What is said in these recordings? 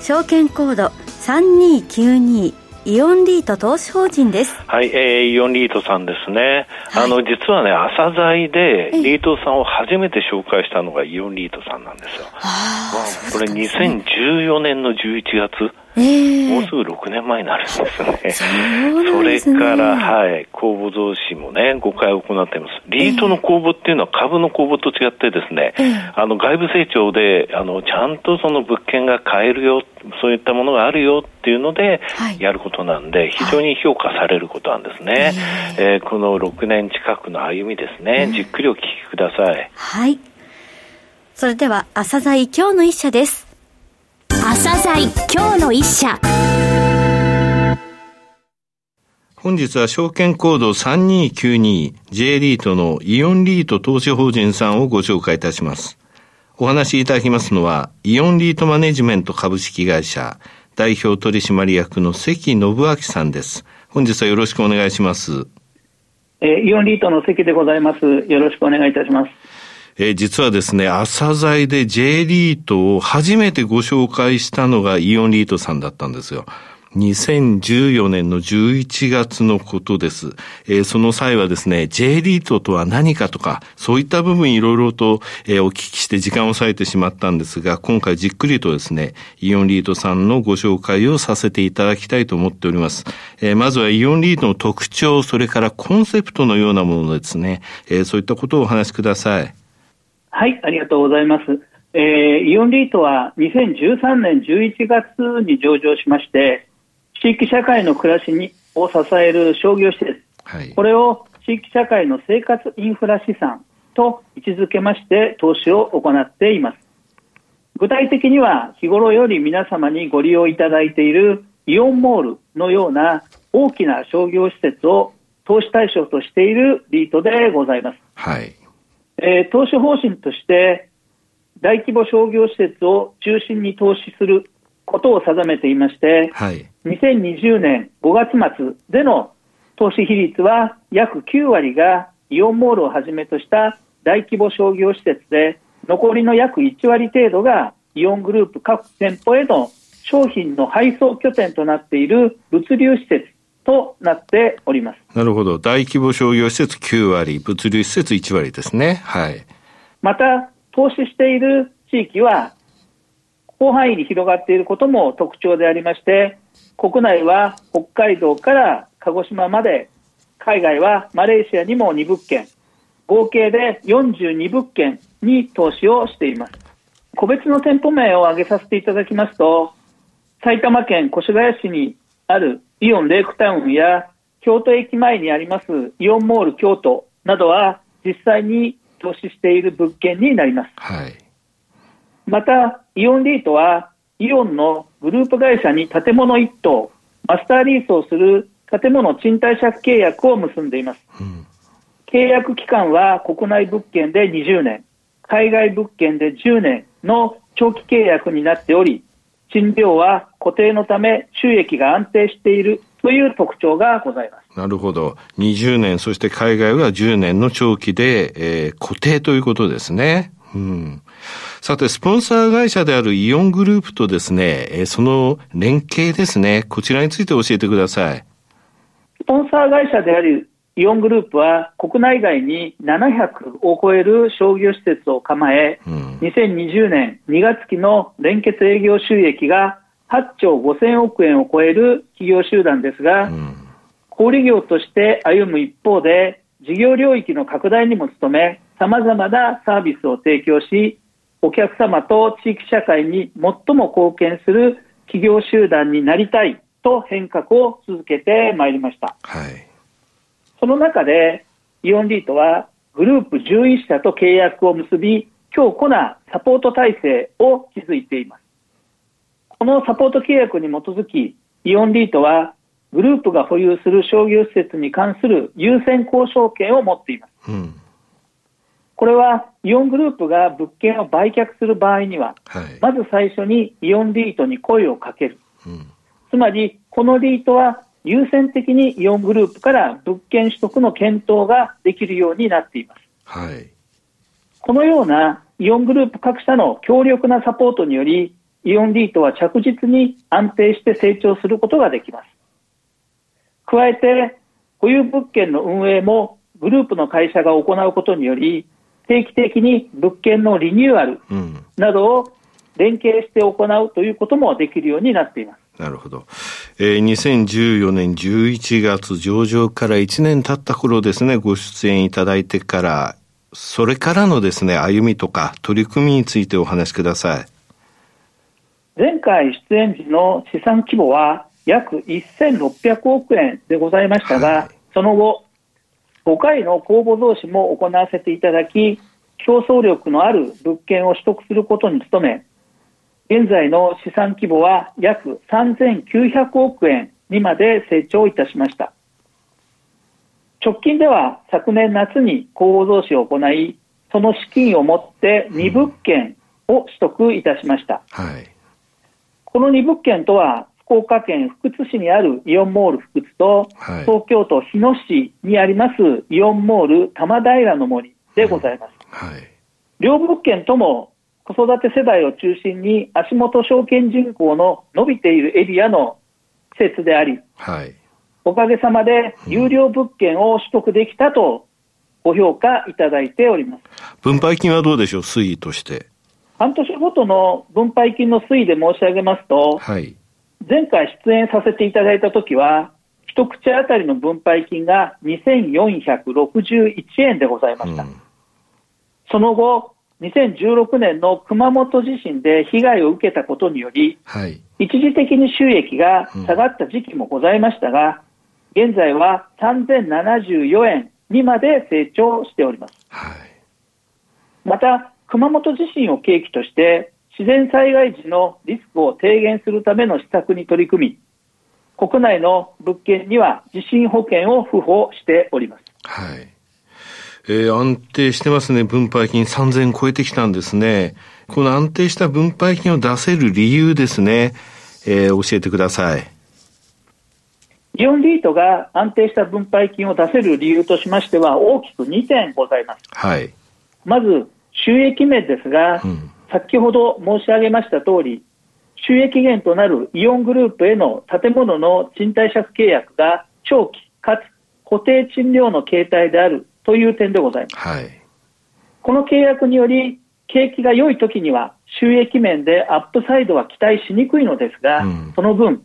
証券コード3292イオンリート投資法人です。はい、えー、イオンリートさんですね。はい、あの、実はね、朝鮮でリートさんを初めて紹介したのがイオンリートさんなんですよ。あまあ、これ2014年の11月。えー、もうすぐ6年前になるんですね。そねそれから、はい、公募増資もね、5回行っています。リートの公募っていうのは株の公募と違ってですね、えー、あの、外部成長で、あの、ちゃんとその物件が買えるよ、そういったものがあるよっていうので、やることなんで、非常に評価されることなんですね。はい、えー、この6年近くの歩みですね、じっくりお聞きください。はい。それでは、朝鮮今日の一社です。朝鮮今日の一社本日は証券コード 3292J リートのイオンリート投資法人さんをご紹介いたします。お話しいただきますのは、イオンリートマネジメント株式会社代表取締役の関信明さんです。本日はよろしくお願いします。えー、イオンリートの関でございます。よろしくお願いいたします。えー、実はですね、朝鮮で J リートを初めてご紹介したのがイオンリートさんだったんですよ。2014年の11月のことです。えー、その際はですね、J リートとは何かとか、そういった部分いろいろと、えー、お聞きして時間を割いてしまったんですが、今回じっくりとですね、イオンリートさんのご紹介をさせていただきたいと思っております。えー、まずはイオンリートの特徴、それからコンセプトのようなものですね、えそういったことをお話しください。はい、ありがとうございます。えー、イオンリートは2013年11月に上場しまして、地域社会の暮らしにを支える商業施設、はい、これを地域社会の生活インフラ資産と位置づけまして投資を行っています。具体的には日頃より皆様にご利用いただいているイオンモールのような大きな商業施設を投資対象としているリートでございます。はい。えー、投資方針として大規模商業施設を中心に投資することを定めていまして、はい、2020年5月末での投資比率は約9割がイオンモールをはじめとした大規模商業施設で残りの約1割程度がイオングループ各店舗への商品の配送拠点となっている物流施設となっております。なるほど。大規模商業施設9割、物流施設1割ですね。はい。また、投資している地域は、広範囲に広がっていることも特徴でありまして、国内は北海道から鹿児島まで、海外はマレーシアにも2物件、合計で42物件に投資をしています。個別の店舗名を挙げさせていただきますと、埼玉県越谷市にあるイオンレイクタウンや京都駅前にありますイオンモール京都などは実際に投資している物件になります。はい、また、イオンリートはイオンのグループ会社に建物1棟、マスターリースをする建物賃貸借契約を結んでいます。うん、契約期間は国内物件で20年、海外物件で10年の長期契約になっており、賃料は固定のため収益が安定しているという特徴がございます。なるほど。20年、そして海外は10年の長期で、えー、固定ということですね。うん。さて、スポンサー会社であるイオングループとですね、えー、その連携ですね、こちらについて教えてください。スポンサー会社であるイオングループは国内外に700を超える商業施設を構え、うん、2020年2月期の連結営業収益が8兆5000億円を超える企業集団ですが、うん、小売業として歩む一方で、事業領域の拡大にも努め、様々なサービスを提供し、お客様と地域社会に最も貢献する企業集団になりたいと変革を続けてまいりました。はいその中で、イオンリートはグループ11社と契約を結び、強固なサポート体制を築いています。このサポート契約に基づき、イオンリートはグループが保有する商業施設に関する優先交渉権を持っています。うん、これはイオングループが物件を売却する場合には、はい、まず最初にイオンリートに声をかける。うん、つまり、このリートは優先的にイオングループから物件取得の検討ができるようになっています。はい、このようなイオングループ各社の強力なサポートにより、イオンリートは着実に安定して成長することができます。加えて、保有物件の運営もグループの会社が行うことにより、定期的に物件のリニューアルなどを連携して行うということもできるようになっています。なるほど。えー、2014年11月上場から1年経った頃ですね、ご出演いただいてから、それからのですね、歩みとか取り組みについてお話しください。前回出演時の資産規模は約1600億円でございましたが、はい、その後、5回の公募増資も行わせていただき、競争力のある物件を取得することに努め、現在の資産規模は約3900億円にまで成長いたしました。直近では昨年夏に公募増資を行い、その資金を持って2物件を取得いたしました。はい、この2物件とは、福岡県福津市にあるイオンモール福津と、はい、東京都日野市にありますイオンモール玉平の森でございます。はい、両物件とも子育て世代を中心に足元証券人口の伸びているエリアの施設であり、はい、おかげさまで有料物件を取得できたとご評価いただいております。分配金はどうでしょう、推移として。半年ごとの分配金の推移で申し上げますと、はい、前回出演させていただいたときは、一口当たりの分配金が2461円でございました。うん、その後、2016年の熊本地震で被害を受けたことにより、はい、一時的に収益が下がった時期もございましたが、現在は3074円にまで成長しております。はい、また、熊本地震を契機として、自然災害時のリスクを低減するための施策に取り組み、国内の物件には地震保険を付保しております。はい。えー、安定してますね。分配金3000超えてきたんですね。この安定した分配金を出せる理由ですね。えー、教えてください。イオンリートが安定した分配金を出せる理由としましては大きく2点ございます。はい。まず、収益面ですが、うん、先ほど申し上げました通り、収益源となるイオングループへの建物の賃貸借契約が長期かつ固定賃料の形態であるという点でございます。はい。この契約により、景気が良い時には収益面でアップサイドは期待しにくいのですが、うん、その分、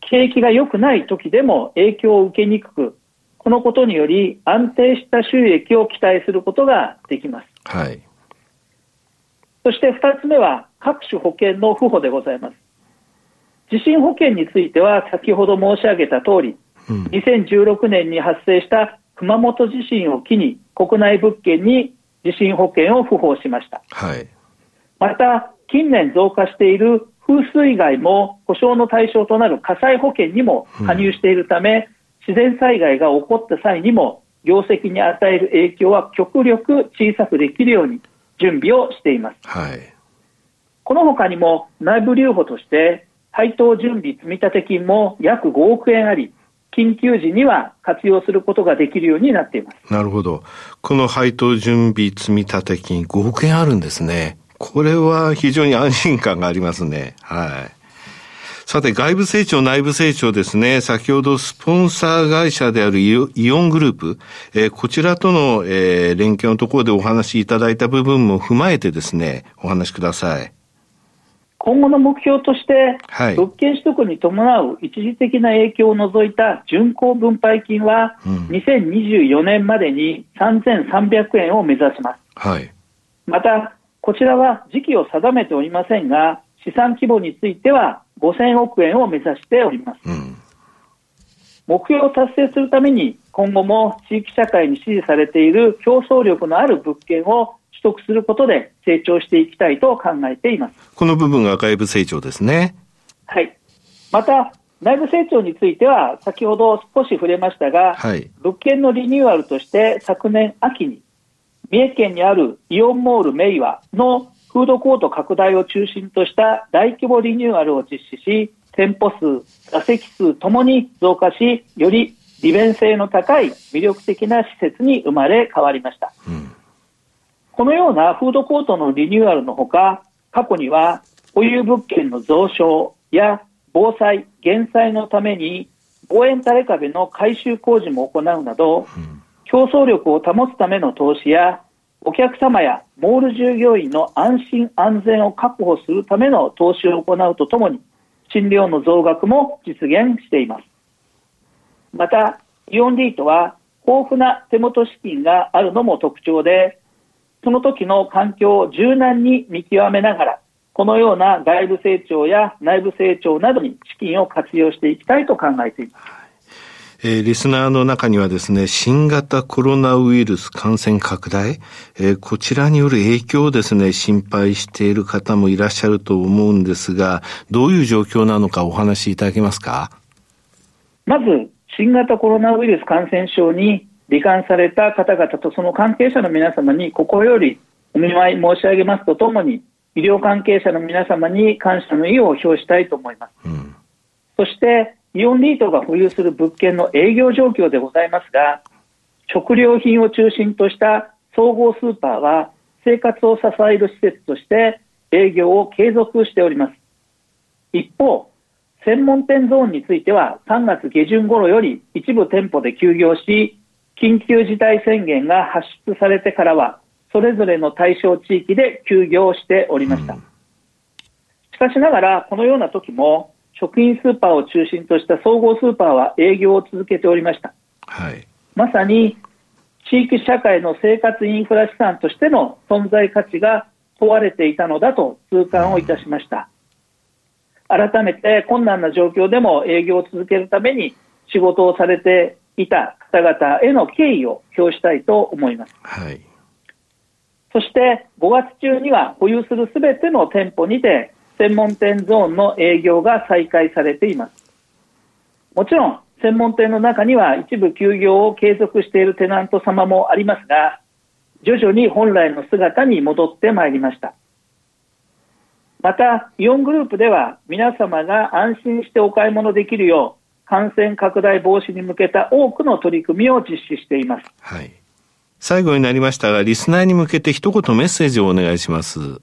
景気が良くない時でも影響を受けにくく、このことにより安定した収益を期待することができます。はい。そして2つ目は各種保険の付保でございます。地震保険については先ほど申し上げた通り、うん、2016年に発生した熊本地震を機に国内物件に地震保険を付保しました。はい。また、近年増加している風水害も保証の対象となる火災保険にも加入しているため、うん、自然災害が起こった際にも業績に与える影響は極力小さくできるように準備をしています。はい。この他にも内部留保として配当準備積立金も約5億円あり、緊急時には活用することができるようになっています。なるほど。この配当準備積立金5億円あるんですね。これは非常に安心感がありますね。はい。さて、外部成長、内部成長ですね。先ほどスポンサー会社であるイオングループ、えー、こちらとの、えー、連携のところでお話しいただいた部分も踏まえてですね、お話しください。今後の目標として、はい、物件取得に伴う一時的な影響を除いた巡航分配金は、うん、2024年までに3300円を目指します。はい、また、こちらは時期を定めておりませんが、資産規模については5000億円を目指しております。うん、目標を達成するために、今後も地域社会に支持されている競争力のある物件を取得することで成長していきたいと考えています。この部分が外部成長ですね。また、内部成長については、先ほど少し触れましたが、はい、物件のリニューアルとして昨年秋に、三重県にあるイオンモールメイワのフードコート拡大を中心とした大規模リニューアルを実施し、店舗数、座席数ともに増加し、より利便性の高い魅力的な施設に生まれ変わりました。うん、このようなフードコートのリニューアルのほか、過去には保有物件の増床や防災・減災のために防煙垂れ壁の改修工事も行うなど、競争力を保つための投資や、お客様やモール従業員の安心安全を確保するための投資を行うとともに、賃料の増額も実現しています。また、イオンリートは豊富な手元資金があるのも特徴で、その時の環境を柔軟に見極めながら、このような外部成長や内部成長などに資金を活用していきたいと考えています。えー、リスナーの中にはですね、新型コロナウイルス感染拡大、えー、こちらによる影響をですね、心配している方もいらっしゃると思うんですが、どういう状況なのかお話しいただけますか？まず、新型コロナウイルス感染症に罹患された方々とその関係者の皆様に心よりお見舞い申し上げますとともに、医療関係者の皆様に感謝の意を表したいと思います。うん、そして、イオンリートが保有する物件の営業状況でございますが、食料品を中心とした総合スーパーは生活を支える施設として営業を継続しております。一方、専門店ゾーンについては3月下旬頃より一部店舗で休業し、緊急事態宣言が発出されてからはそれぞれの対象地域で休業しておりました。しかしながら、このような時も、食品スーパーを中心とした総合スーパーは営業を続けておりました。はい、まさに、地域社会の生活インフラ資産としての存在価値が問われていたのだと痛感をいたしました。改めて困難な状況でも営業を続けるために仕事をされていた方々への敬意を表したいと思います。はいそして5月中には保有するすべての店舗にて専門店ゾーンの営業が再開されています。もちろん専門店の中には一部休業を継続しているテナント様もありますが、徐々に本来の姿に戻ってまいりました。また、イオングループでは皆様が安心してお買い物できるよう、感染拡大防止に向けた多くの取り組みを実施しています。はい最後になりましたが、リスナーに向けて一言メッセージをお願いします。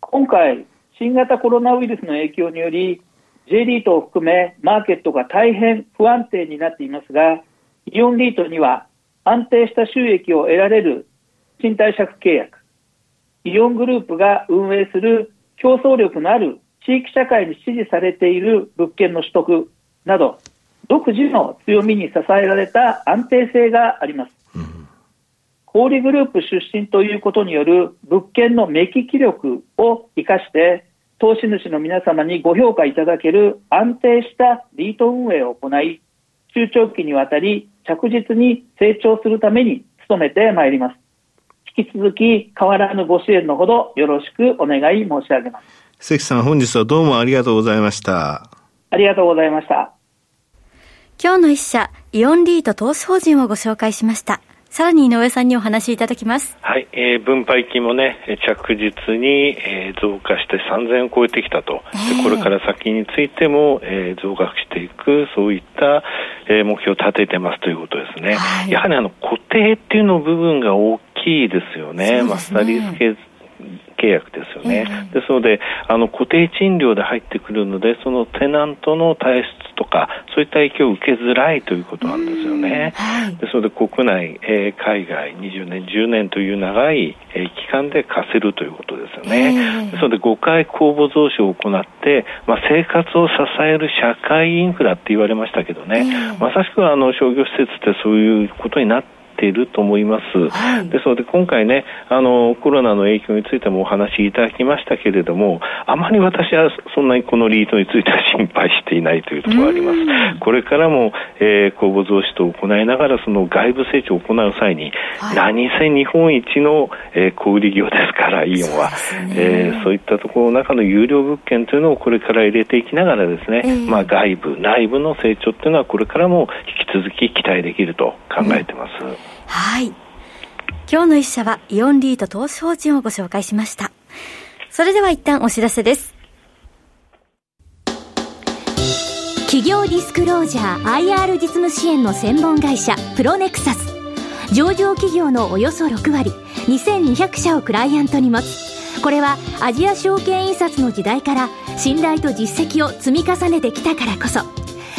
今回、新型コロナウイルスの影響により、J リートを含めマーケットが大変不安定になっていますが、イオンリートには安定した収益を得られる賃貸借契約、イオングループが運営する競争力のある地域社会に支持されている物件の取得など、独自の強みに支えられた安定性があります。小売グループ出身ということによる物件の目利き力を生かして、投資主の皆様にご評価いただける安定したリート運営を行い、中長期にわたり着実に成長するために努めてまいります。引き続き変わらぬご支援のほどよろしくお願い申し上げます。関さん本日はどうもありがとうございました。ありがとうございました。今日の一社、イオンリート投資法人をご紹介しました。さらに井上さんにお話しいただきます。はい、えー、分配金もね、着実に、えー、増加して3000円を超えてきたと。えー、これから先についても、えー、増額していく、そういった、えー、目標を立ててますということですね。はい、やはりあの、固定っていうの部分が大きいですよね。ねマスターリースケ契約ですよね。えー、ですので、あの、固定賃料で入ってくるので、そのテナントの体質とか、そういった影響を受けづらいということなんですよね。はい、ですので、国内、えー、海外20年、10年という長い、えー、期間で貸せるということですよね。えー、ですので、5回公募増資を行って、まあ、生活を支える社会インフラって言われましたけどね、まさしくあの商業施設ってそういうことになってっていると思います。はい、ですので今回ね、あの、コロナの影響についてもお話しいただきましたけれども、あまり私はそんなにこのリートについては心配していないというところがあります。これからも、えー、公募増資と行いながら、その外部成長を行う際に、はい、何せ日本一の、えー、小売業ですから、イオンは。そう、ね、えー、そういったところの中の有料物件というのをこれから入れていきながらですね、えー、まあ外部、内部の成長というのはこれからも引き続き期待できると考えてます。うん、はい。今日の一社はイオンリート投資法人をご紹介しました。それでは一旦お知らせです。企業ディスクロージャー IR 実務支援の専門会社プロネクサス上場企業のおよそ6割2200社をクライアントに持つこれはアジア証券印刷の時代から信頼と実績を積み重ねてきたからこそ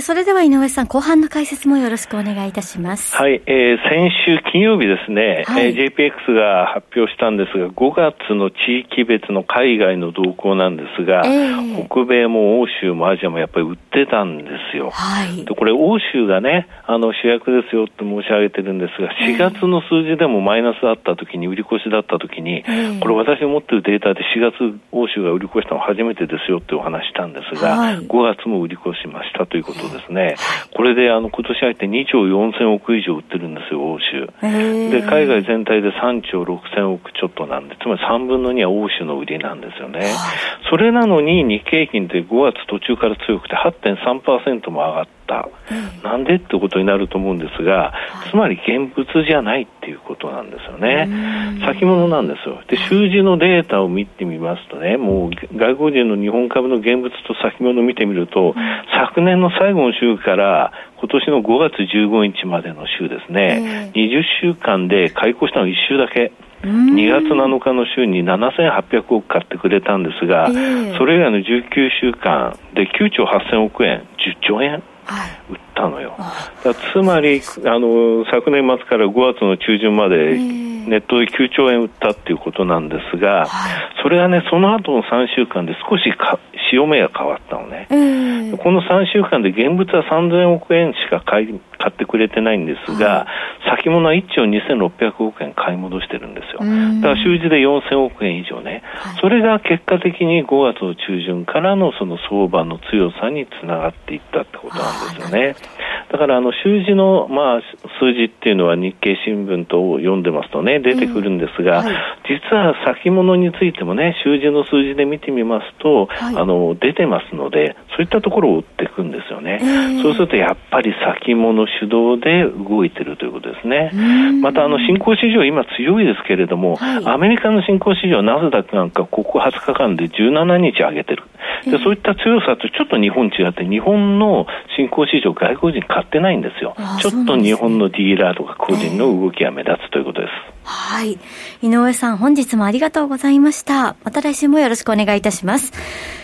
それでは井上さん、後半の解説もよろしくお願いいたします。はい、えー、先週金曜日ですね、はい、えー、JPX が発表したんですが、5月の地域別の海外の動向なんですが、えー、北米も欧州もアジアもやっぱり売ってたんですよ。はい、でこれ、欧州がね、あの主役ですよって申し上げてるんですが、4月の数字でもマイナスあったときに、売り越しだったときに、えー、これ私の持ってるデータで4月欧州が売り越したの初めてですよってお話したんですが、はい、5月も売り越しましたということですね。これであの今年入って2兆4000億以上売ってるんですよ、欧州。で、海外全体で3兆6000億ちょっとなんで、つまり3分の2は欧州の売りなんですよね。それなのに日経平均で5月途中から強くて8.3%も上がった。なんでってことになると思うんですが、つまり現物じゃないっていうことなんですよね。先物なんですよ。で、習字のデータを見てみますとね、もう外国人の日本株の現物と先物を見てみると、昨年の最後の週から今年の5月15日までの週ですね、20週間で開口したの1週だけ。2月7日の週に7800億買ってくれたんですが、それ以外の19週間で9兆8000億円、10兆円売ったのよ。つまりあの昨年末から5月の中旬までネットで9兆円売ったっていうことなんですが、それがねその後の3週間で少しか潮目が変わったのね、この3週間で現物は3000億円しか買い買ってくれてないんですが、先物は1兆2600億円買い戻してるんですよ。だから週次で4000億円以上ね、それが結果的に5月の中旬からのその相場の強さにつながっていったってことなんですよね。だからあの週次のまあ数字っていうのは日経新聞等を読んでますとね出てくるんですが、実は先物についてもね週次の数字で見てみますと、あの出てますのでそういったところを売っていくんですよね。そうするとやっぱり先物主導で動いてるということですね。またあの新興市場今強いですけれども、はい、アメリカの新興市場ナスダックなんかここ20日間で17日上げてる。でそういった強さとちょっと日本違って日本の新興市場外国人買ってないんですよ。ちょっと日本のディーラーとか個人の動きが目立つということです。はい。井上さん、本日もありがとうございました。また来週もよろしくお願いいたします。